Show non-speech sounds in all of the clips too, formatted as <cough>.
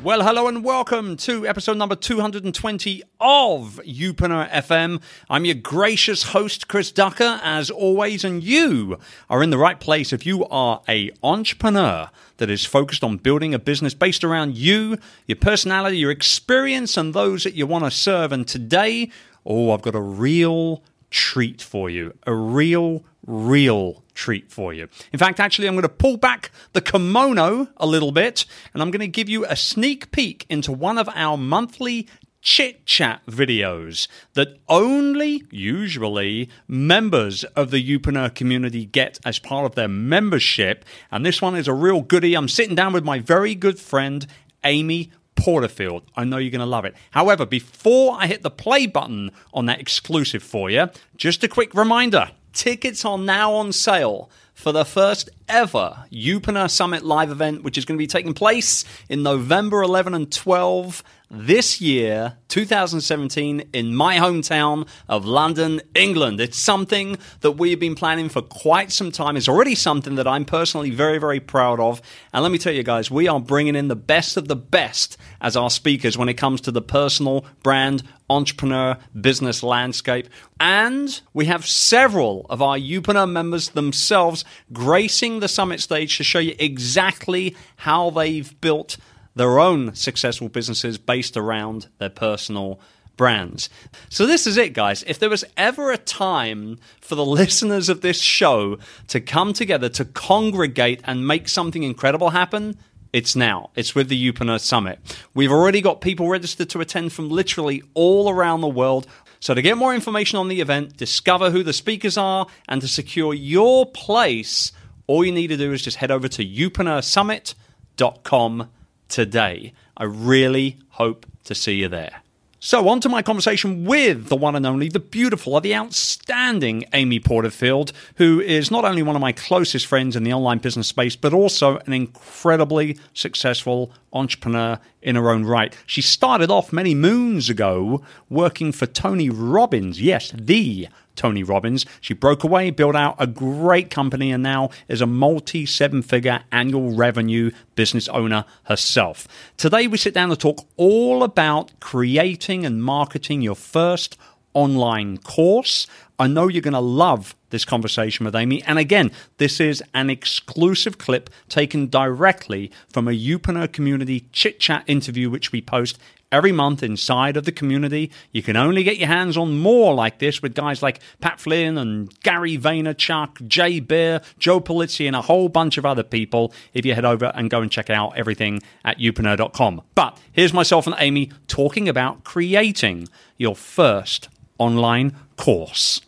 Well, hello and welcome to episode number 220 of Youpreneur FM. I'm your gracious host, Chris Ducker, as always, and you are in the right place if you are a entrepreneur that is focused on building a business based around you, your personality, your experience, and those that you want to serve. And today, oh, I've got a real treat for you, a real, real treat for you. In fact, actually, I'm going to pull back the kimono a little bit and I'm going to give you a sneak peek into one of our monthly chit chat videos that only usually members of the Youpreneur community get as part of their membership. And this one is a real goodie. I'm sitting down with my very good friend, Amy Porterfield. I know you're going to love it. However, before I hit the play button on that exclusive for you, just a quick reminder tickets are now on sale for the first ever Youpreneur Summit live event, which is going to be taking place in November 11 and 12 this year, 2017, in my hometown of London, England. It's something that we've been planning for quite some time. It's already something that I'm personally very, very proud of. And let me tell you guys, we are bringing in the best of the best as our speakers when it comes to the personal brand entrepreneur business landscape. And we have several of our Youpreneur members themselves gracing the summit stage to show you exactly how they've built their own successful businesses based around their personal brands. So, this is it, guys. If there was ever a time for the <laughs> listeners of this show to come together to congregate and make something incredible happen, it's now. It's with the Youpreneur Summit. We've already got people registered to attend from literally all around the world. So, to get more information on the event, discover who the speakers are, and to secure your place, all you need to do is just head over to youpreneur.summit.com today. I really hope to see you there. So, on to my conversation with the one and only, the beautiful, the outstanding Amy Porterfield, who is not only one of my closest friends in the online business space, but also an incredibly successful entrepreneur in her own right. She started off many moons ago working for Tony Robbins. Yes, the Tony Robbins. She broke away, built out a great company, and now is a multi seven figure annual revenue business owner herself. Today, we sit down to talk all about creating and marketing your first online course. I know you're going to love this conversation with Amy. And again, this is an exclusive clip taken directly from a Youpreneur community chit chat interview, which we post every month inside of the community. You can only get your hands on more like this with guys like Pat Flynn and Gary Vaynerchuk, Jay Baer, Joe Pulizzi, and a whole bunch of other people if you head over and go and check out everything at youpreneur.com. But here's myself and Amy talking about creating your first online course.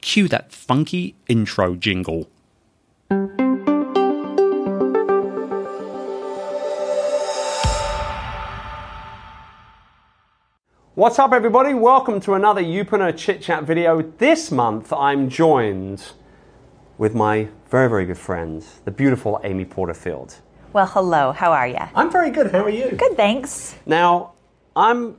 Cue that funky intro jingle. What's up, everybody? Welcome to another Youpreneur Chit Chat video. This month, I'm joined with my very, very good friend, the beautiful Amy Porterfield. Well, hello. How are you? I'm very good. How are you? Good, thanks. Now, I'm.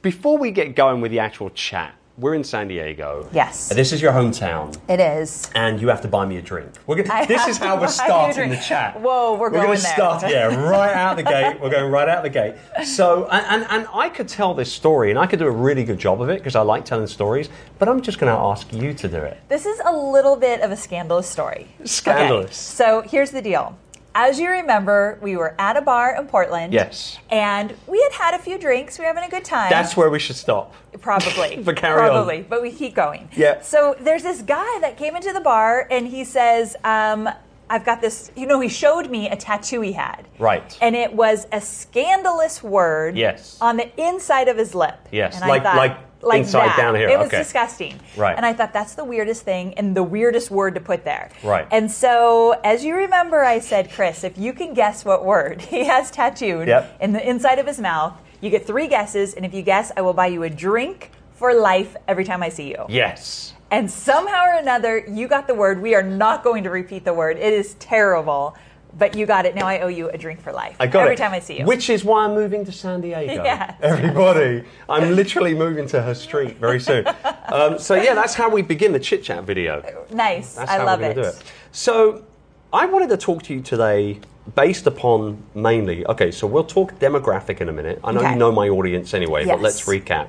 Before we get going with the actual chat, we're in San Diego. Yes. This is your hometown, It is. and you have to buy me a drink. We're gonna, <laughs> this is how we're starting the chat. Whoa, we're gonna going there. start, yeah, right out the gate. We're going right out the gate. So, and, and, and I could tell this story, and I could do a really good job of it because I like telling stories. But I'm just going to ask you to do it. This is a little bit of a scandalous story. Scandalous. Okay, so here's the deal. As you remember, we were at a bar in Portland. Yes. And we had had a few drinks. We were having a good time. That's where we should stop. Probably. <laughs> But carry on. Probably. But we keep going. Yeah. So there's this guy that came into the bar and he says, um, I've got this, you know, he showed me a tattoo he had. Right. And it was a scandalous word Yes. on the inside of his lip. Yes, And like- thought, like inside that. down here, It was okay. disgusting. Right. And I thought that's the weirdest thing and the weirdest word to put there. Right. And so, as you remember, I said, Chris, if you can guess what word <laughs> he has tattooed Yep. in the inside of his mouth, you get three guesses. And if you guess, I will buy you a drink for life every time I see you. Yes. and somehow or another you got the word. We are not going to repeat the word. It is terrible. But you got it. Now I owe you a drink for life. I got Every it. time I see you. Which is why I'm moving to San Diego. <laughs> Yes. Everybody, I'm literally moving to her street very soon. Um, so yeah, that's how we begin the chit chat video. nice. That's I how love it. do it. So I wanted to talk to you today based upon mainly. Okay, so we'll talk demographic in a minute. I know Okay. you know my audience anyway, but let's recap.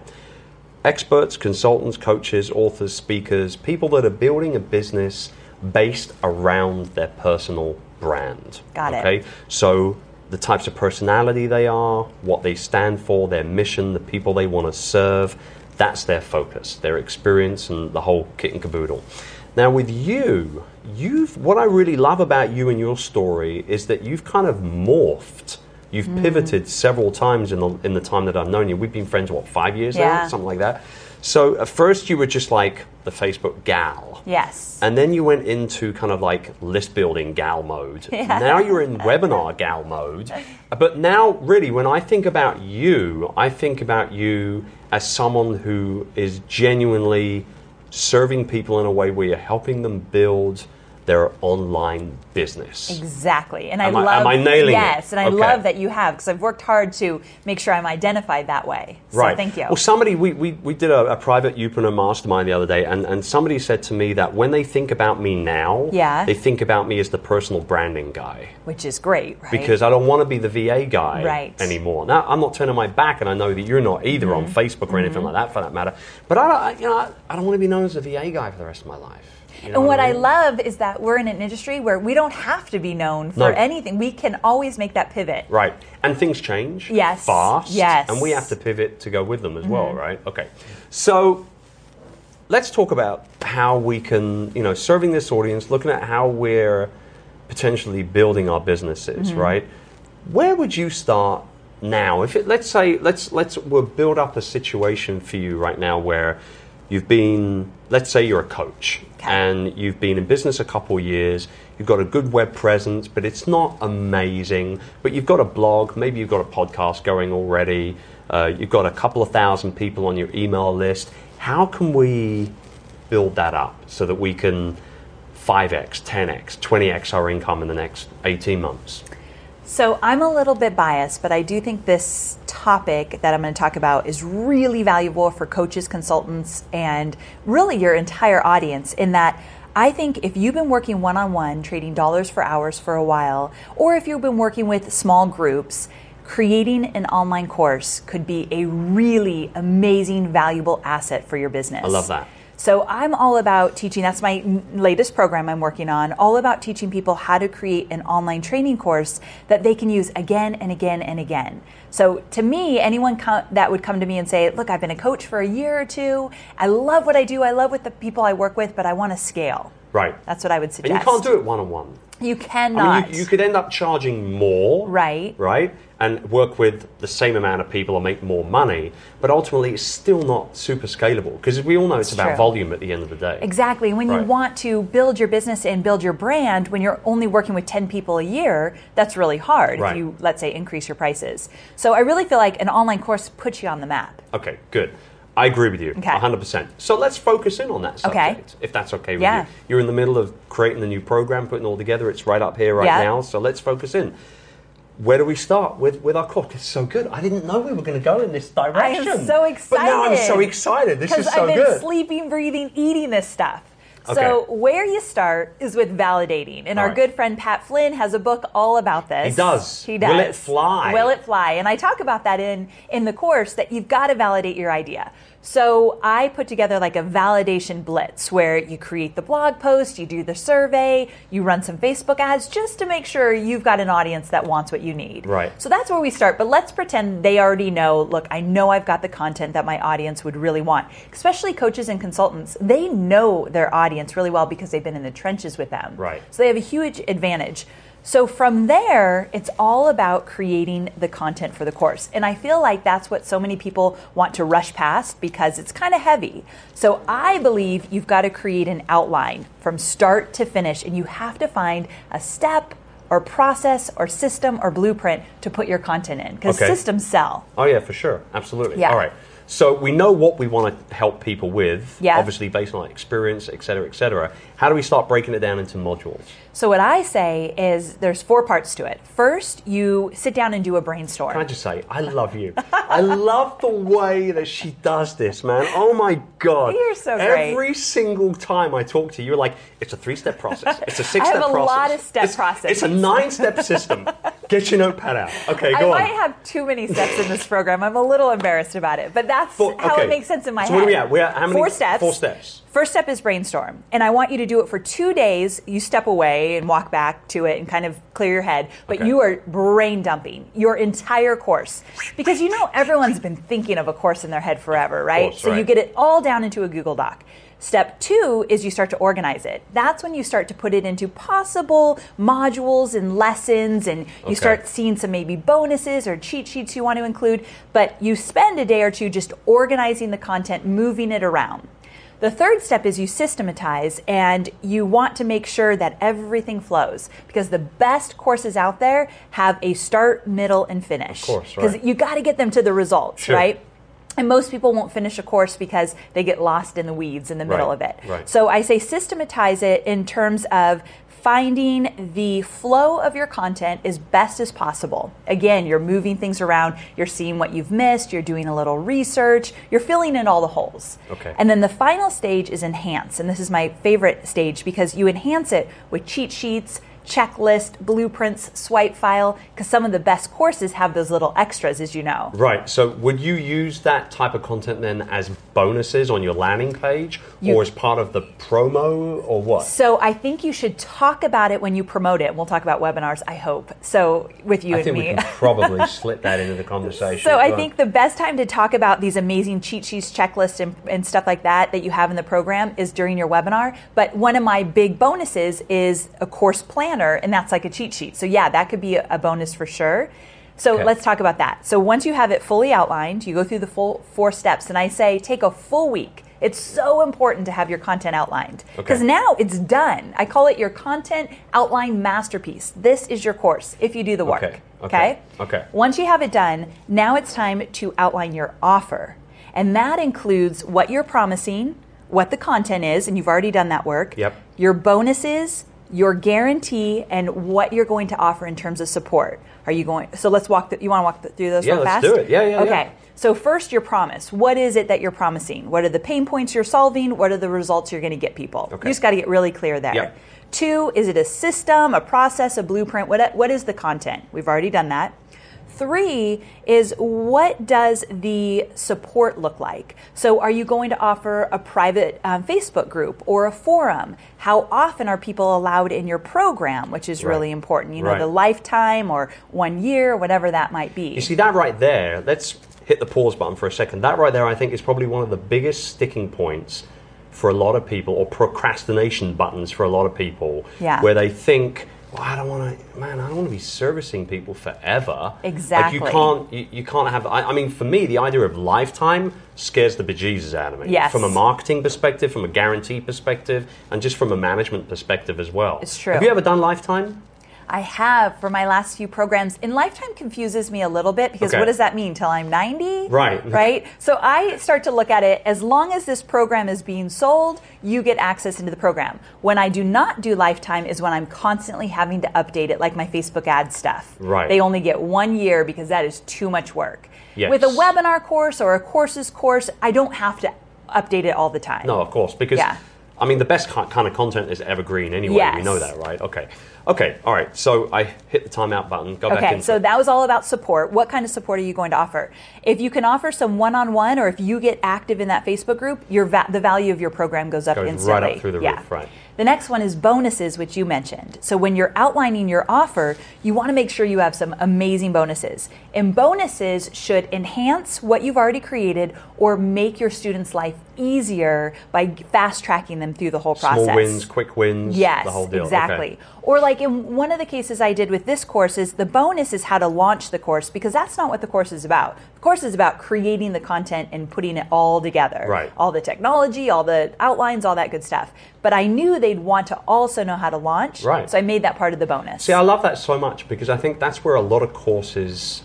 Experts, consultants, coaches, authors, speakers, people that are building a business based around their personal brand. Got it. okay? So the types of personality they are, what they stand for, their mission, the people they want to serve, that's their focus, their experience and the whole kit and caboodle. Now with you, you've what I really love about you and your story is that you've kind of morphed. You've Mm. pivoted several times in the in the time that I've known you. We've been friends what, 5 years now, something like that. So at first you were just like the Facebook gal. Yes. And then you went into kind of like list building gal mode. <laughs> Now you're in webinar gal mode. But now, really, when I think about you, I think about you as someone who is genuinely serving people in a way where you're helping them build their online business. Exactly. And I Am I- love am I nailing it? Yes, and I Okay. love that you have because I've worked hard to make sure I'm identified that way. So right. thank you. Well, somebody, we, we, we did a, a private Youpreneur mastermind the other day, and, and somebody said to me that when they think about me now, Yeah. they think about me as the personal branding guy. Which is great, right? because I don't want to be the VA guy Right. anymore. Now, I'm not turning my back, and I know that you're not either on Mm-hmm. Facebook or anything like that, for that matter. But I, don't- I you know, I, I don't want to be known as a VA guy for the rest of my life. You know and what I mean? love is that we're in an industry where we don't have to be known for No. anything. We can always make that pivot. Right, and things change. Yes. Fast. Yes. Mm-hmm. And we have to pivot to go with them as well, right? Okay. So let's talk about how we can, you know, serving this audience, looking at how we're potentially building our businesses, Mm-hmm. right? Where would you start now? If it, let's say let's let's we'll build up a situation for you right now where you've been, let's say you're a coach Okay. and you've been in business a couple years. You've got a good web presence, but it's not amazing. But you've got a blog, maybe you've got a podcast going already. Uh, you've got a couple of thousand people on your email list. How can we build that up so that we can 5x, 10x, 20x our income in the next 18 months? So I'm a little bit biased, but I do think this topic that I'm going to talk about is really valuable for coaches, consultants, and really your entire audience in that I think if you've been working one on one, trading dollars for hours for a while, or if you've been working with small groups, creating an online course could be a really amazing, valuable asset for your business. I love that. So I'm all about teaching. That's my latest program I'm working on. All about teaching people how to create an online training course that they can use again and again and again. So to me, anyone co- that would come to me and say, "Look, I've been a coach for a year or two. I love what I do. I love what the people I work with, but I want to scale." Right. That's what I would suggest. and you can't do it one on one. You I cannot. mean, you, you could end up charging more, Right. Right, and work with the same amount of people and make more money, but ultimately it's still not super scalable because we all know it's, It's about true. volume at the end of the day. Exactly. When you want to build your business and build your brand, when you're only working with 10 people a year, that's really hard Right. if you, let's say, increase your prices. So I really feel like an online course puts you on the map. Okay, good. I agree with you, Okay. 100%. So let's focus in on that Okay. subject, if that's okay with Yeah. you. You're in the middle of creating the new program, putting it all together. It's right up here right Yeah. now. So let's focus in. Where do we start with, with our course? It's so good. I didn't know we were going to go in this direction. I am so excited. But now I'm so excited. This is Because so I've been good. sleeping, breathing, eating this stuff. Okay. So where you start is with validating, and All our right. good friend Pat Flynn has a book all about this. He does. He does. Will It Fly? Will it fly? And I talk about that in in the course that you've got to validate your idea. So I put together like a validation blitz where you create the blog post, you do the survey, you run some Facebook ads just to make sure you've got an audience that wants what you need. Right. So that's where we start. But let's pretend they already know look, I know I've got the content that my audience would really want. Especially coaches and consultants, they know their audience really well because they've been in the trenches with them. Right. So they have a huge advantage. So from there, it's all about creating the content for the course. And I feel like that's what so many people want to rush past because it's kind of heavy. So I believe you've got to create an outline from start to finish, and you have to find a step or process or system or blueprint to put your content in because Okay. systems sell. Oh yeah, for sure, absolutely. Yeah. All right. So we know what we want to help people with, Yeah. obviously based on experience, et cetera, et cetera. How do we start breaking it down into modules? So what I say is there's four parts to it. First, you sit down and do a brainstorm. Can I just say, I love you. I love the way that she does this, man. Oh my God. You're so great. Every single time I talk to you, you're like, it's a three step process. It's a <laughs> six-step process. I have a process. lot of step it's, processes. It's a nine step system. <laughs> Get your notepad out. Okay, go on. I might on. have too many steps in this program. I'm a little embarrassed about it, but that's Four- how it makes sense in my So head. what are we at? We're at how many- Four steps. four steps. First step is brainstorm, and I want you to do it for two days. You step away and walk back to it and kind of clear your head, but Okay. you are brain dumping your entire course because you know everyone's been thinking of a course in their head forever, right? course, so you get it all down into a Google Doc. Step two is you start to organize it. That's when you start to put it into possible modules and lessons, and you Okay. start seeing some maybe bonuses or cheat sheets you want to include. But you spend a day or two just organizing the content, moving it around. The third step is you systematize and you want to make sure that everything flows because the best courses out there have a start, middle, and finish. Of course, right. Because you got to get them to the results, Sure. right? And most people won't finish a course because they get lost in the weeds in the middle Right, of it. right. So I say systematize it in terms of finding the flow of your content as best as possible. Again, you're moving things around, you're seeing what you've missed, you're doing a little research, you're filling in all the holes. Okay. And then the final stage is enhance. And this is my favorite stage because you enhance it with cheat sheets, checklist, blueprints, swipe file, because some of the best courses have those little extras, as you know. Right. So would you use that type of content then as bonuses on your landing page You- or as part of the promo or what? So I think you should talk about it when you promote it. We'll talk about webinars, I hope. So with you I and think we can probably slip that into the conversation. <laughs> So I think the best time to talk about these amazing cheat sheets, checklists, and, and stuff like that that you have in the program is during your webinar. But one of my big bonuses is a course planner, and that's like a cheat sheet. So yeah, that could be a, bonus for sure. So Okay. let's talk about that. So once you have it fully outlined, you go through the full four steps, and I say take a full week. It's so important to have your content outlined because Okay. now it's done. I call it your content outline masterpiece. This is your course if you do the work. Okay, okay, okay? okay. Once you have it done, now it's time to outline your offer. And that includes what you're promising, what the content is, and you've already done that work. Yep. Your bonuses, your guarantee, and what you're going to offer in terms of support. Are you going? So let's walk. You want to walk th- through those Yeah, real let's fast? do it. Yeah, yeah, Okay. yeah. So first, your promise. What is it that you're promising? What are the pain points you're solving? What are the results you're going to get people? Okay. You just got to get really clear there. Yep. Two, is it a system, a process, a blueprint? What, what is the content? We've already done that. Three is what does the support look like? So, are you going to offer a private um, Facebook group or a forum? How often are people allowed in your program, which is Right. really important? You know, Right. the lifetime or one year, whatever that might be. You see that right there? Let's hit the pause button for a second. That right there, I think, is probably one of the biggest sticking points for a lot of people, or procrastination buttons for a lot of people, Yeah. where they think, "Well, I don't want to, man, I don't want to be servicing people forever." Exactly. Like you can't, you, you can't have. I, I mean, for me, the idea of lifetime scares the bejesus out of me. Yes. From a marketing perspective, from a guarantee perspective, and just from a management perspective as well. It's true. Have you ever done lifetime? I have for my last few programs. And lifetime confuses me a little bit because Okay. what does that mean? Till I'm 90? Right. <laughs> Right? So I start to look at it as long as this program is being sold, you get access into the program. When I do not do lifetime is when I'm constantly having to update it, like my Facebook ad stuff. Right. They only get one year because that is too much work. Yes. With a webinar course or a courses course, I don't have to update it all the time. No, of course, because Yeah. I mean the best kind of content is evergreen anyway. We know that, right? Okay, okay, all right. So I hit the timeout button. Go back in. Okay, so that was all about support. What kind of support are you going to offer? If you can offer some one-on-one, or if you get active in that Facebook group, your va- the value of your program goes up Goes right instantly. up through the yeah. roof, right. The next one is bonuses, which you mentioned. So when you're outlining your offer, you want to make sure you have some amazing bonuses. And bonuses should enhance what you've already created or make your students' life easier by fast tracking them through the whole process. Small wins, quick wins. Yes, the whole deal. exactly. Okay. Or like in one of the cases I did with this course is the bonus is how to launch the course because that's not what the course is about. The course is about creating the content and putting it all together. Right. All the technology, all the outlines, all that good stuff. But I knew they'd want to also know how to launch. Right. So I made that part of the bonus. See, I love that so much because I think that's where a lot of courses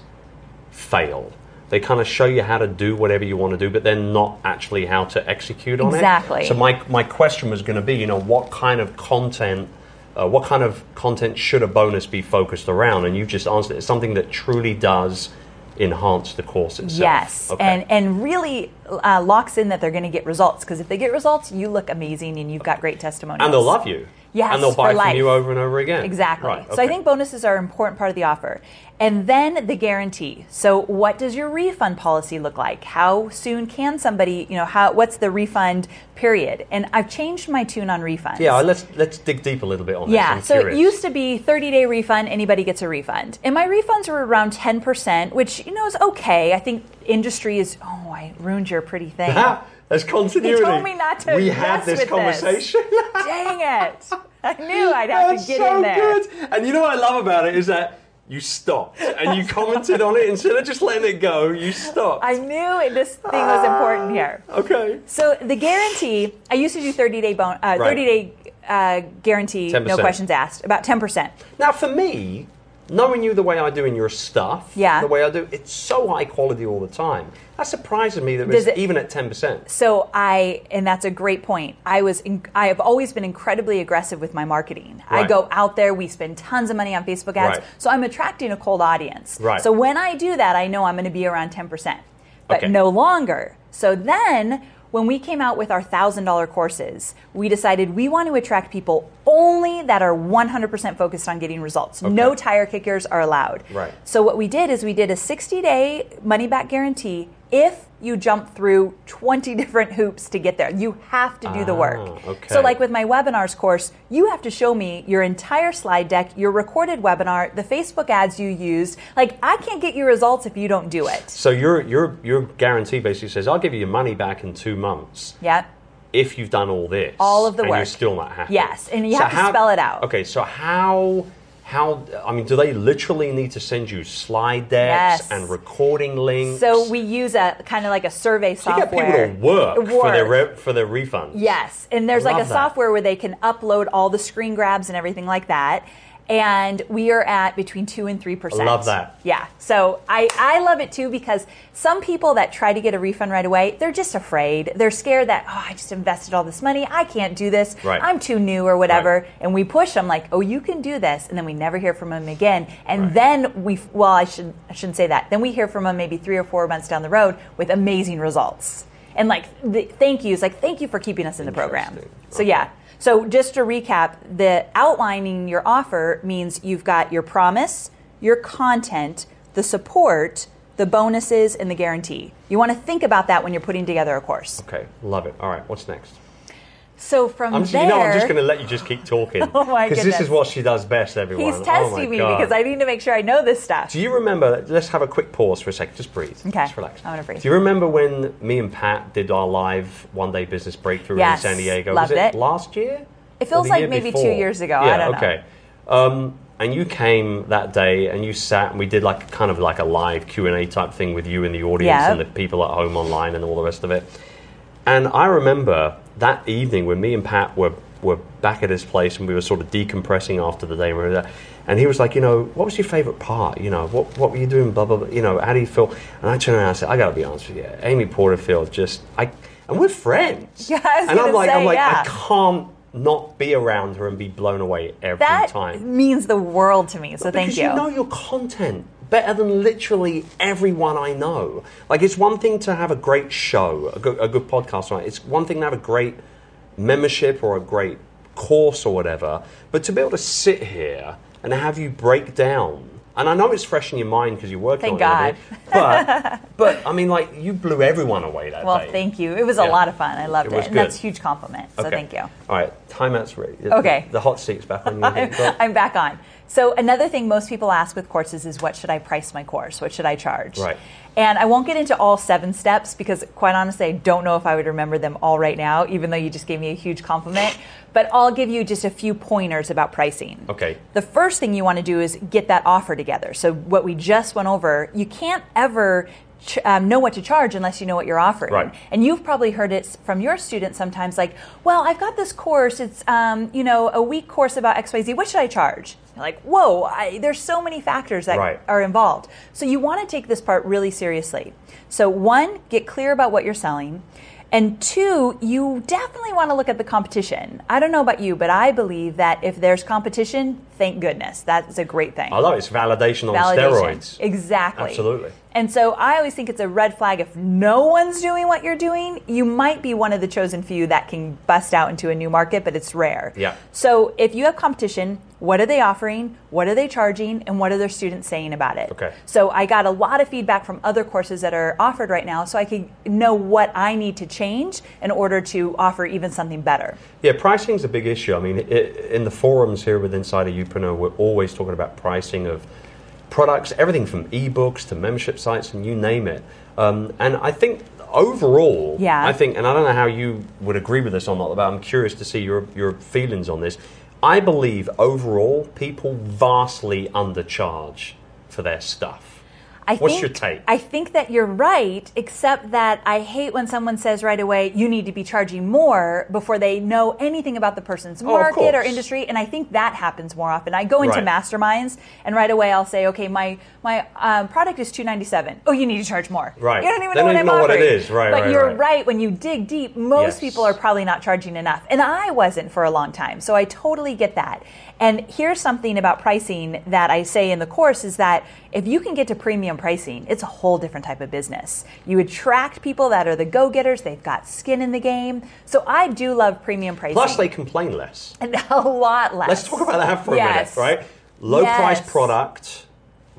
fail. They kind of show you how to do whatever you want to do, but then not actually how to execute on Exactly. it. Exactly. So my my question was going to be, you know, what kind of content, uh, what kind of content should a bonus be focused around? And you've just answered it. Something that truly does enhance the course itself. Yes, Okay. and and really uh, locks in that they're going to get results because if they get results, you look amazing and you've got great testimonials. and they'll love you. Yes, and they'll buy from life. you over and over again. Exactly. Right, So I think bonuses are an important part of the offer. And then the guarantee. So what does your refund policy look like? How soon can somebody, you know, how what's the refund period? And I've changed my tune on refunds. Yeah, let's let's dig deep a little bit on Yeah, this. I'm so curious. it used to be 30 day refund, anybody gets a refund. And my refunds were around 10%, which, you know, is okay. I think industry is, oh, I ruined your pretty thing. <laughs> Ah, There's continuity. You told me not to We had this conversation. <laughs> Dang it. I knew I'd have That's to get so in there. good. And you know what I love about it is that you stopped and you commented on it instead of just letting it go. You stopped. I knew this thing was important here. okay. So the guarantee, I used to do 30 day bon- uh, 30 day uh, guarantee, no 10%. questions asked, about 10%. Now, for me, knowing you the way I do in your stuff, Yeah. the way I do, it's so high quality all the time. That surprises me that Does it's it- even at ten percent. So I, and that's a great point. I was, in, I have always been incredibly aggressive with my marketing. I go out there, we spend tons of money on Facebook ads, Right. so I'm attracting a cold audience. Right. So when I do that, I know I'm going to be around 10%, but Okay. no longer. So then, when we came out with our $1,000 courses, we decided we want to attract people only that are 100% focused on getting results. No tire kickers are allowed. Right. So what we did is we did a 60 day money back guarantee if you jump through 20 different hoops to get there. You have to do the work. Ah, okay. So like with my webinars course, you have to show me your entire slide deck, your recorded webinar, the Facebook ads you used. Like I can't get you results if you don't do it. So your your your guarantee basically says, "I'll give you your money back in two months Yeah. if you've done all this." All of the and work. You're still not happy. Yes, and you have to spell it out. Okay, so how? How I mean, do they literally need to send you slide decks Yes. and recording links? So we use a kind of like a survey So you software. get people to work, for their Work. re- for their refunds. Yes, and there's like a that. software where they can upload all the screen grabs and everything like that. And we are at between two and three percent. Love that. Yeah. So I, I love it too because some people that try to get a refund right away, they're just afraid. They're scared that, oh, I just invested all this money. I can't do this. Right. I'm too new or whatever. Right. And we push them like, oh, you can do this. And then we never hear from them again. And Right. then we, well, I, should, I shouldn't say that. Then we hear from them maybe three or four months down the road with amazing results. And like, the thank yous, like, thank you for keeping us in the program. So, yeah. So, just to recap, the outlining your offer means you've got your promise, your content, the support, the bonuses, and the guarantee. You want to think about that when you're putting together a course. Okay, love it. All right, what's next? So, from I'm just, there, you know, I'm just going to let you just keep talking. <laughs> Oh my Because this is what she does best, everyone. he's Oh testing me God. because I need to make sure I know this stuff. Do you remember? Let's have a quick pause for a second. Just breathe. Okay, Just relax. I'm gonna breathe. Do you remember when me and Pat did our live one day business breakthrough Yes, in San Diego? loved Was it, it. last year? It feels like year maybe two years ago. I don't know. okay. Um, and you came that day and you sat and we did like kind of like a live Q&A type thing with you in the audience Yeah. and the people at home online and all the rest of it. And I remember that evening when me and Pat were, were back at his place and we were sort of decompressing after the day. And, we were there, and he was like, you know, what was your favorite part? You know, what, what were you doing? Blah, blah, blah. You know, how do you feel? And I turned around and I said, I got to be honest with you. Amy Porterfield just, I, and we're friends. Yeah, I was and I'm like, say, I'm like, yeah. I can't not be around her and be blown away every That time. That means the world to me. So, thank you. you know your content better than literally everyone I know. Like it's one thing to have a great show, a good, a good podcast, right? It's one thing to have a great membership or a great course or whatever, but to be able to sit here and have you break down. And I know it's fresh in your mind because you're working Thank on it. But, <laughs> but I mean, like you blew everyone away that well, day. thank you. It was a Yeah. lot of fun. I loved It it. And that's a huge compliment. So, Okay. thank you. All right, timeout's ready. Okay. The, the hot seat's back on you. <laughs> I'm back on. So another thing most people ask with courses is what should I price my course? What should I charge? Right. And I won't get into all seven steps because quite honestly, I don't know if I would remember them all right now, even though you just gave me a huge compliment. But I'll give you just a few pointers about pricing. Okay. The first thing you want to do is get that offer together. So what we just went over, you can't ever ch- um, know what to charge unless you know what you're offering. Right. And you've probably heard it from your students sometimes, like, "Well, I've got this course. It's um, you know a week course about X Y Z. What should I charge?" Like, "Whoa! I, there's so many factors that Right. are involved." So you want to take this part really seriously. So one, get clear about what you're selling. And two, you definitely want to look at the competition. I don't know about you, but I believe that if there's competition, thank goodness. That's a great thing. I love it. It's validation on Validation. steroids. Exactly. Absolutely. And so I always think it's a red flag if no one's doing what you're doing, you might be one of the chosen few that can bust out into a new market, but it's rare. Yeah. So if you have competition, what are they offering? What are they charging? And what are their students saying about it? Okay. So I got a lot of feedback from other courses that are offered right now so I could know what I need to change in order to offer even something better. Yeah, pricing is a big issue. I mean, i in the forums here with Insider Youpreneur, we're always talking about pricing of products, everything from ebooks to membership sites, and you name it. Um, and I think overall, Yeah. I think, and I don't know how you would agree with this or not, but I'm curious to see your your feelings on this. I believe overall, people vastly undercharge for their stuff. I What's think, your take? I think that you're right, except that I hate when someone says right away, you need to be charging more before they know anything about the person's Oh, market or industry. And I think that happens more often. I go into Right. masterminds and right away I'll say, okay, my, my um, product is two ninety seven. Oh, you need to charge more. Right. You don't even They know don't what even I'm know what it is. Right, But right, you're right. right. When you dig deep, most Yes. people are probably not charging enough. And I wasn't for a long time. So I totally get that. And here's something about pricing that I say in the course is that if you can get to premium pricing, it's a whole different type of business. You attract people that are the go getters, they've got skin in the game. So I do love premium pricing. Plus, they complain less. and <laughs> a lot less. Let's talk about that for a minute, right? Low price Yes. product,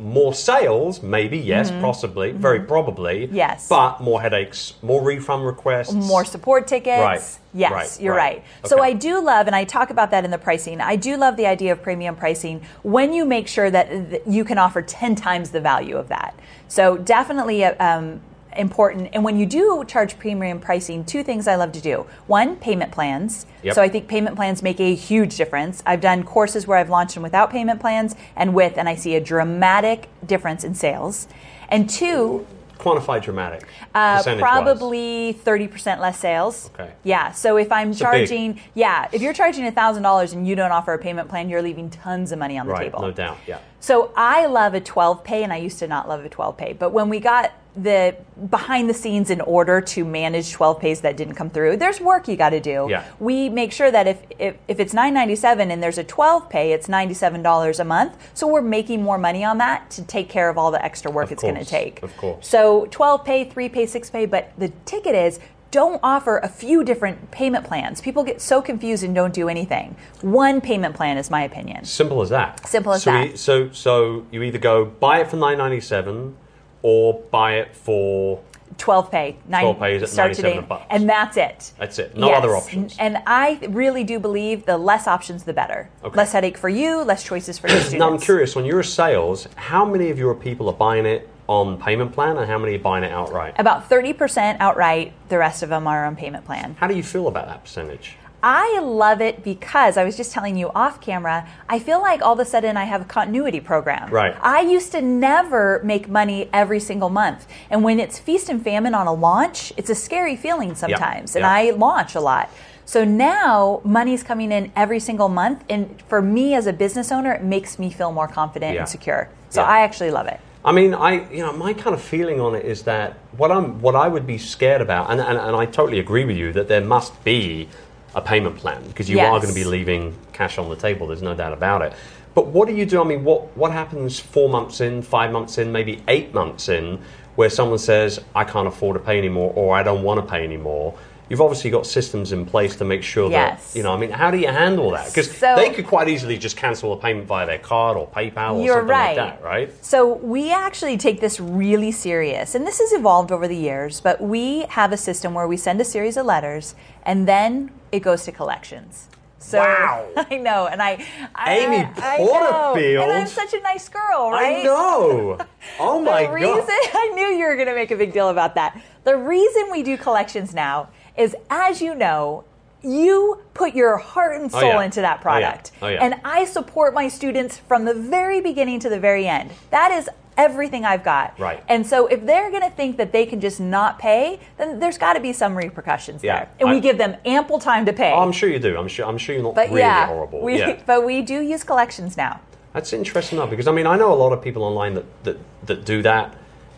more sales, maybe, yes, possibly, very probably. Mm-hmm. Yes. But more headaches, more refund requests. more support tickets. Right, Yes, right, you're right. right. So I do love, and I talk about that in the pricing. I do love the idea of premium pricing when you make sure that you can offer 10 times the value of that. So definitely uh, um, important. And when you do charge premium pricing, two things I love to do. One, payment plans. Yep. So I think payment plans make a huge difference. I've done courses where I've launched them without payment plans and with, and I see a dramatic difference in sales. And two, Quantify dramatic. uh, probably 30% less sales. Okay. Yeah. So if I'm a big- charging, yeah, if you're charging $1,000 and you don't offer a payment plan, you're leaving tons of money on the Right, table. no doubt, yeah. So I love a 12 pay, and I used to not love a 12 pay. But when we got the behind the scenes in order to manage 12 pays that didn't come through, there's work you got to do. Yeah. We make sure that if, if, if it's 997 and there's a 12 pay, it's $97 a month. So we're making more money on that to take care of all the extra work Of it's going to take. of course. So 12 pay, 3 pay, 6 pay, but the ticket is don't offer a few different payment plans. People get so confused and don't do anything. One payment plan is my opinion. Simple as that. Simple as so that. We, so, so you either go buy it for nine ninety seven, or buy it for 12 pay. Nine, 12 pay is at start 97 today, bucks. And that's it. That's it. No other options. And I really do believe the less options, the better. Okay. Less headache for you, less choices for your students. Now I'm curious. When you're sales, how many of your people are buying it on payment plan, and how many are buying it outright? About 30% outright, the rest of them are on payment plan. How do you feel about that percentage? I love it because I was just telling you off camera, I feel like all of a sudden I have a continuity program. Right. I used to never make money every single month. And when it's feast and famine on a launch, it's a scary feeling sometimes. And yeah. I launch a lot. So now money's coming in every single month. And for me as a business owner, it makes me feel more confident Yeah. and secure. So Yeah. I actually love it. I mean, I you know my kind of feeling on it is that what I'm what I would be scared about, and, and, and I totally agree with you that there must be a payment plan because you are going to be leaving cash on the table. There's no doubt about it. But what do you do? I mean, what what happens four months in, five months in, maybe eight months in, where someone says I can't afford to pay anymore or I don't want to pay anymore? You've obviously got systems in place to make sure Yes. that you know. I mean, how do you handle that? Because So- they could quite easily just cancel a payment via their card or PayPal or You're something right. like that, right? So we actually take this really serious, and this has evolved over the years. But we have a system where we send a series of letters, and then it goes to collections. So Wow. <laughs> I know, and I, I Amy I know. Porterfield. and I'm such a nice girl, right? I know. <laughs> Oh my God. the reason god. <laughs> I knew you were going to make a big deal about that. The reason we do collections now is, as you know, you put your heart and Oh, soul yeah. into that Oh, yeah. product. Oh, yeah. And I support my students from the very beginning to the very end. That is everything I've got. Right. And so if they're going to think that they can just not pay, then there's got to be some repercussions Yeah, there. And I- we give them ample time to pay. Oh, I'm sure you do. I'm sure. I'm sure you're not but really yeah, horrible. we, yeah. but we do use collections now. That's interesting enough because I mean I know a lot of people online that that, that do that,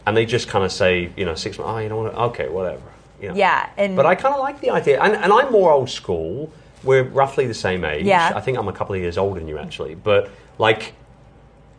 and they just kind of say you know six months. Oh, you know what? Okay, whatever. You know. Yeah, and- but I kind of like the idea, and, and I'm more old school. We're roughly the same age. Yeah. I think I'm a couple of years older than you actually, but like.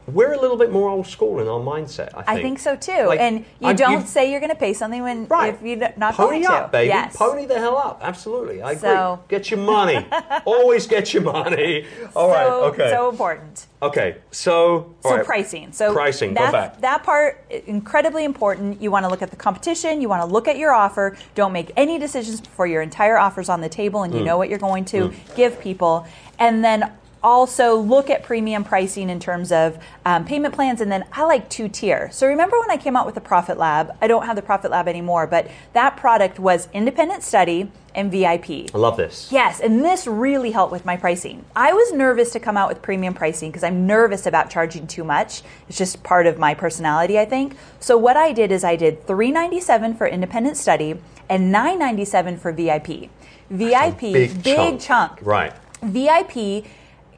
We're a little bit more old school in our mindset. I think, I think so too. Like, and you I'm- don't say you're going to pay something when Right. if you're not Pony going up, to. baby. Yes. Pony the hell up. Absolutely. I agree. Get your money. <laughs> Always get your money. All right. so, Okay. So important. okay. So. So right. pricing. So pricing. Go That, back. that part incredibly important. You want to look at the competition. You want to look at your offer. Don't make any decisions before your entire offer's on the table and you Mm. know what you're going to give people. And then also look at premium pricing in terms of um, payment plans. And then I like two tier. So remember when I came out with the Profit Lab? I don't have the Profit Lab anymore, but that product was independent study and VIP. I love this. Yes, and this really helped with my pricing. I was nervous to come out with premium pricing because I'm nervous about charging too much. It's just part of my personality, I think. So what I did is I did 397 for independent study and 997 for VIP. VIP big chunk. Right. VIP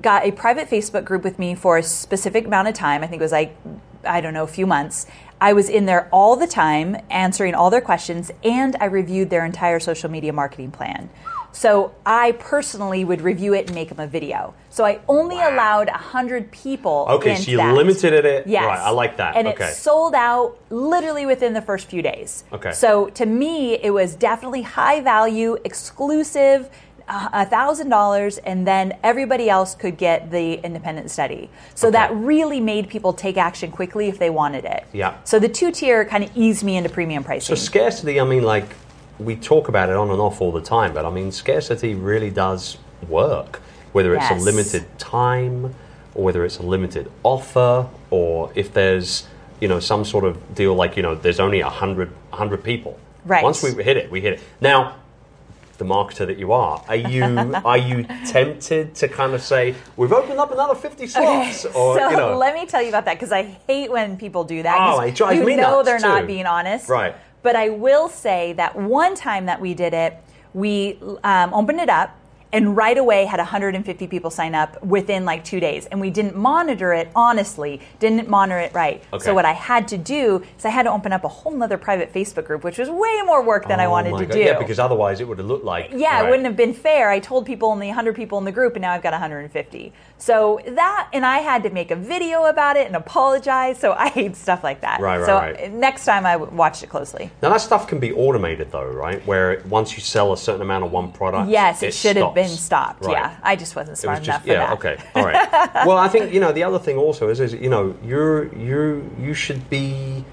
got a private Facebook group with me for a specific amount of time. I think it was like, I don't know, a few months. I was in there all the time answering all their questions and I reviewed their entire social media marketing plan. So I personally would review it and make them a video. So I only allowed 100 people. Okay, so you that. limited it. Yes. Right, I like that. And okay. it sold out literally within the first few days. Okay. So to me, it was definitely high value, exclusive, uh, a thousand dollars, and then everybody else could get the independent study. So Okay. that really made people take action quickly if they wanted it. Yeah. So the two tier kind of eased me into premium pricing. so scarcity, I mean, like, we talk about it on and off all the time, but I mean, scarcity really does work. Whether it's Yes. a limited time, or whether it's a limited offer, or if there's, you know, some sort of deal like, you know, there's only a hundred, hundred people. Right. Once we hit it, we hit it. Now, the marketer that you are, are you <laughs> are you tempted to kind of say we've opened up another fifty slots, or so you know, let me tell you about that because I hate when people do that. Oh, it drives you me know nuts, they're not being honest. Right. But I will say that one time that we did it, we um, opened it up. And right away had 150 people sign up within like two days. And we didn't monitor it honestly, didn't monitor it right. Okay. So what I had to do is I had to open up a whole nother private Facebook group, which was way more work than I Oh wanted to God. do. Yeah, because otherwise it would have looked like Yeah, right. it wouldn't have been fair. I told people only 100 people in the group, and now I've got 150. So that, and I had to make a video about it and apologize. So I hate stuff like that. Right, right, so right. next time I watched it closely. Now that stuff can be automated though, right? Where once you sell a certain amount of one product, Yes, it, should have been stopped. Right. Yeah, I just wasn't smart was enough just for yeah, that. okay, all right. <laughs> well, I think you know the other thing also is, is you know you're you you should be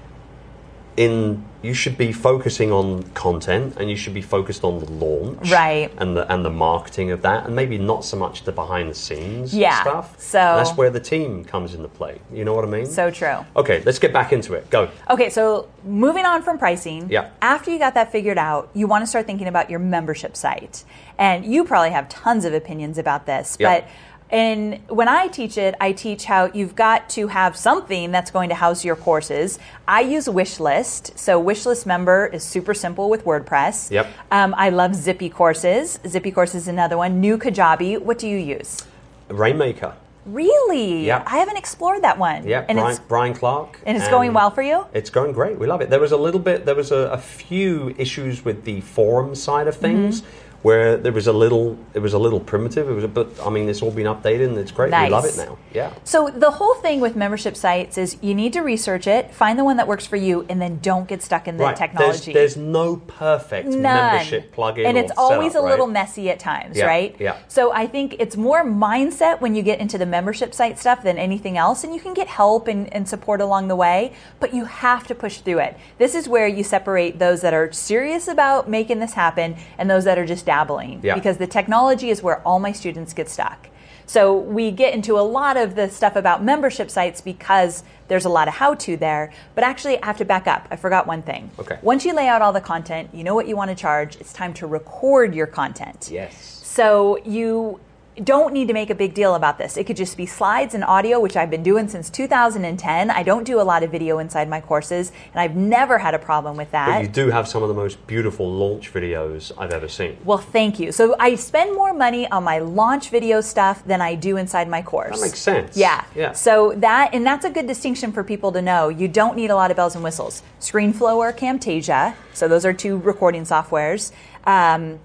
in you should be focusing on content and you should be focused on the launch, Right. And the and the marketing of that, and maybe not so much the behind the scenes Yeah, stuff. so- And that's where the team comes into play. You know what I mean? So true. okay, let's get back into it. Go. Okay, so moving on from pricing. Yeah. After you got that figured out, you want to start thinking about your membership site. And you probably have tons of opinions about this, Yeah. but and when I teach it, I teach how you've got to have something that's going to house your courses. I use Wishlist. So Wishlist member is super simple with WordPress. Yep. Um, I love Zippy Courses. Zippy Courses is another one. New Kajabi. What do you use? Rainmaker. Really? Yeah. I haven't explored that one. Yeah, And Brian, it's Brian Clark. and it's going well for you? It's going great. We love it. There was a little bit, there was a, a few issues with the forum side of things Mm-hmm. Where there was a little, it was a little primitive. It was, a, but I mean, it's all been updated and it's great. We love it now. Yeah. So the whole thing with membership sites is you need to research it, find the one that works for you, and then don't get stuck in the right. technology. There's, there's no perfect None. membership plugin, and it's always setup, a little right? messy at times, Yeah, right? yeah. So I think it's more mindset when you get into the membership site stuff than anything else, and you can get help and, and support along the way, but you have to push through it. This is where you separate those that are serious about making this happen and those that are just dabbling, Yeah. because the technology is where all my students get stuck. So we get into a lot of the stuff about membership sites because there's a lot of how-to there. But actually, I have to back up. I forgot one thing. Okay. Once you lay out all the content, you know what you want to charge. It's time to record your content. Yes. So you don't need to make a big deal about this. It could just be slides and audio, which I've been doing since 2010. I don't do a lot of video inside my courses, and I've never had a problem with that. But you do have some of the most beautiful launch videos I've ever seen. Well, thank you. So I spend more money on my launch video stuff than I do inside my course. That makes sense. Yeah. Yeah. So that and that's a good distinction for people to know. You don't need a lot of bells and whistles. ScreenFlow or Camtasia. So those are two recording softwares. Um,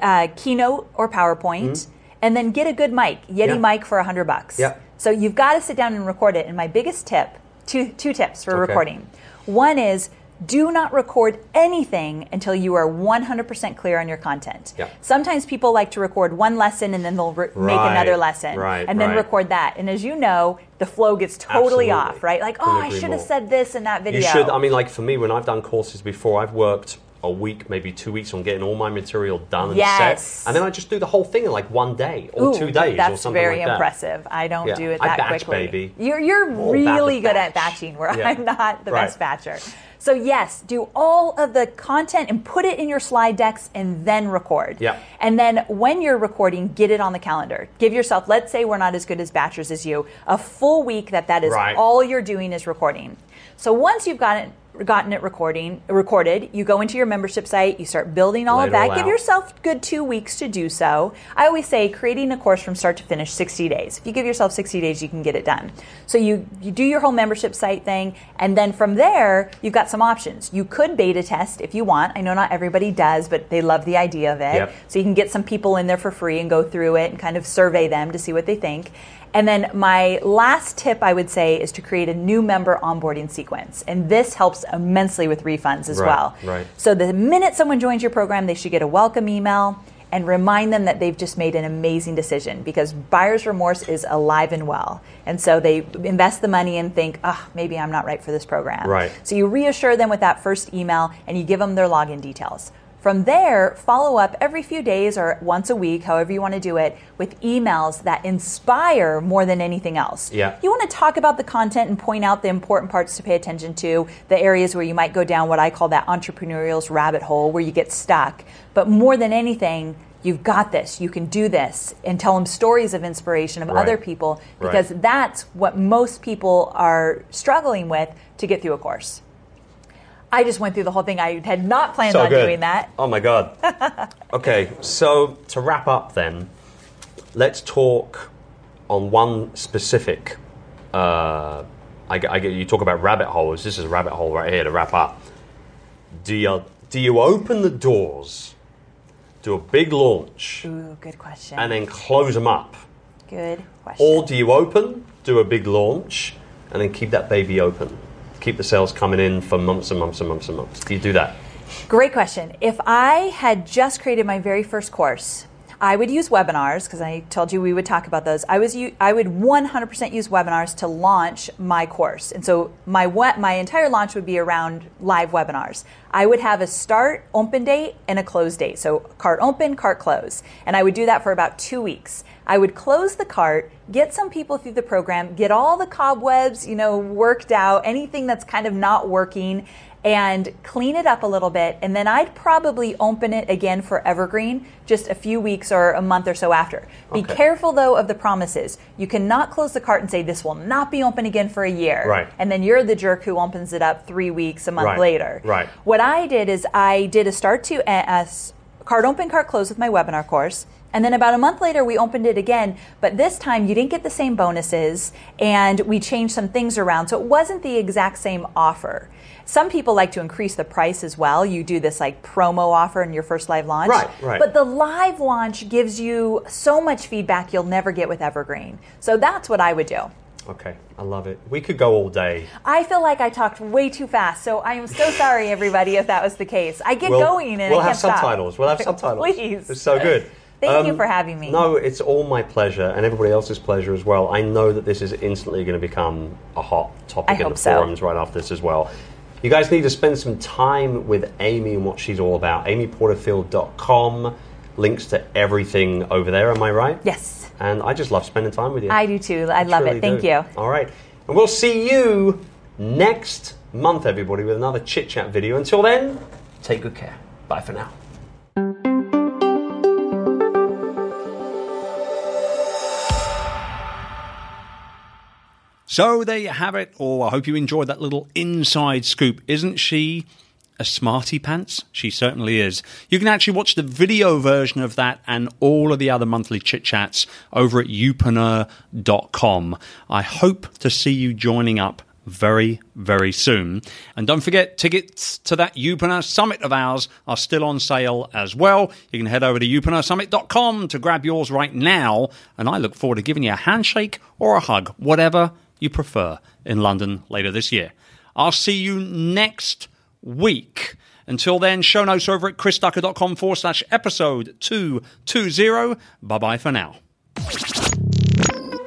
uh, Keynote or PowerPoint, and then get a good mic, Yeti. Yeah. mic for a hundred bucks. Yeah. So you've got to sit down and record it. And my biggest tip, two two tips for Okay. recording. One is do not record anything until you are 100% clear on your content. Yeah. Sometimes people like to record one lesson and then they'll re- make another lesson right, and then right. record that. And as you know, the flow gets totally Absolutely. off, right? Like, Couldn't oh, I should have said this in that video. You should. I mean, like for me, when I've done courses before, I've worked a week, maybe two weeks on getting all my material done and Yes. set, and then I just do the whole thing in like one day or Ooh, two days or something like that. That's very impressive. I don't Yeah, do it that batch, quickly. baby. You're you're All really good the at batching, where Yeah. I'm not the Right. best batcher. So yes, do all of the content and put it in your slide decks and then record. Yeah. And then when you're recording, get it on the calendar. Give yourself, let's say we're not as good as batchers as you, a full week that that is Right. all you're doing is recording. So once you've got it gotten it recording recorded you go into your membership site you start building all Lay of that. Give yourself good two weeks to do so. I always say creating a course from start to finish 60 days. If you give yourself 60 days you can get it done. So you you do your whole membership site thing and then from there you've got some options. You could beta test if you want. I know not everybody does but they love the idea of it. Yep. so you can get some people in there for free and go through it and kind of survey them to see what they think and then my last tip I would say is to create a new member onboarding sequence. And this helps immensely with refunds as Right, well. right. So the minute someone joins your program, they should get a welcome email and remind them that they've just made an amazing decision because buyer's remorse is alive and well. And so they invest the money and think, ah, maybe I'm not right for this program. Right. So you reassure them with that first email and you give them their login details. From there, follow up every few days or once a week, however you want to do it, with emails that inspire more than anything else. Yeah. You want to talk about the content and point out the important parts to pay attention to, the areas where you might go down what I call that entrepreneurial's rabbit hole where you get stuck. But more than anything, you've got this, you can do this, and tell them stories of inspiration of Right. other people Right. because that's what most people are struggling with to get through a course. I just went through the whole thing. I had not planned So on good. doing that. Oh my god. <laughs> okay, so to wrap up then, let's talk on one specific. Uh, I, I you talk about rabbit holes. This is a rabbit hole right here to wrap up. Do you do you open the doors, do a big launch, Ooh, good question. and then close them up, good question. or do you open, do a big launch, and then keep that baby open? Keep the sales coming in for months and months and months and months. Do you do that? Great question. If I had just created my very first course, I would use webinars because I told you we would talk about those. I was I would 100% use webinars to launch my course, and so my my entire launch would be around live webinars. I would have a start open date and a close date. So cart open, cart close, and I would do that for about two weeks. I would close the cart, get some people through the program, get all the cobwebs, you know, worked out, anything that's kind of not working, and clean it up a little bit. And then I'd probably open it again for Evergreen just a few weeks or a month or so after. Be careful though of the promises. You cannot close the cart and say this will not be open again for a year. Right. And then you're the jerk who opens it up three weeks, a month Right, later. right. What I did is I did a start to a, a cart open, cart close with my webinar course. And then about a month later, we opened it again. But this time, you didn't get the same bonuses, and we changed some things around. So it wasn't the exact same offer. Some people like to increase the price as well. You do this like promo offer in your first live launch. Right, right. But the live launch gives you so much feedback you'll never get with Evergreen. So that's what I would do. Okay, I love it. We could go all day. I feel like I talked way too fast, so I am so <laughs> sorry, everybody, if that was the case. I get We'll- going and we'll I have can't stop. subtitles. We'll have subtitles. <laughs> Please. It's so good. Um, Thank you for having me. No, it's all my pleasure and everybody else's pleasure as well. I know that this is instantly going to become a hot topic I in the so. forums right after this as well. You guys need to spend some time with Amy and what she's all about. AmyPorterfield.com. Links to everything over there, am I right? Yes, And I just love spending time with you. I do too. I love it. Thank do. you. All right. And we'll see you next month, everybody, with another chit chat video. Until then, take good care. Bye for now. So there you have it. Oh, I hope you enjoyed that little inside scoop. Isn't she? a smarty pants? She certainly is. You can actually watch the video version of that and all of the other monthly chit chats over at youpreneur.com. I hope to see you joining up very, very soon. And don't forget, tickets to that Youpreneur Summit of ours are still on sale as well. You can head over to youpreneursummit.com to grab yours right now. And I look forward to giving you a handshake or a hug, whatever you prefer, in London later this year. I'll see you next week. Until then, show notes over at chrisducker.com forward slash episode 220. Bye bye for now.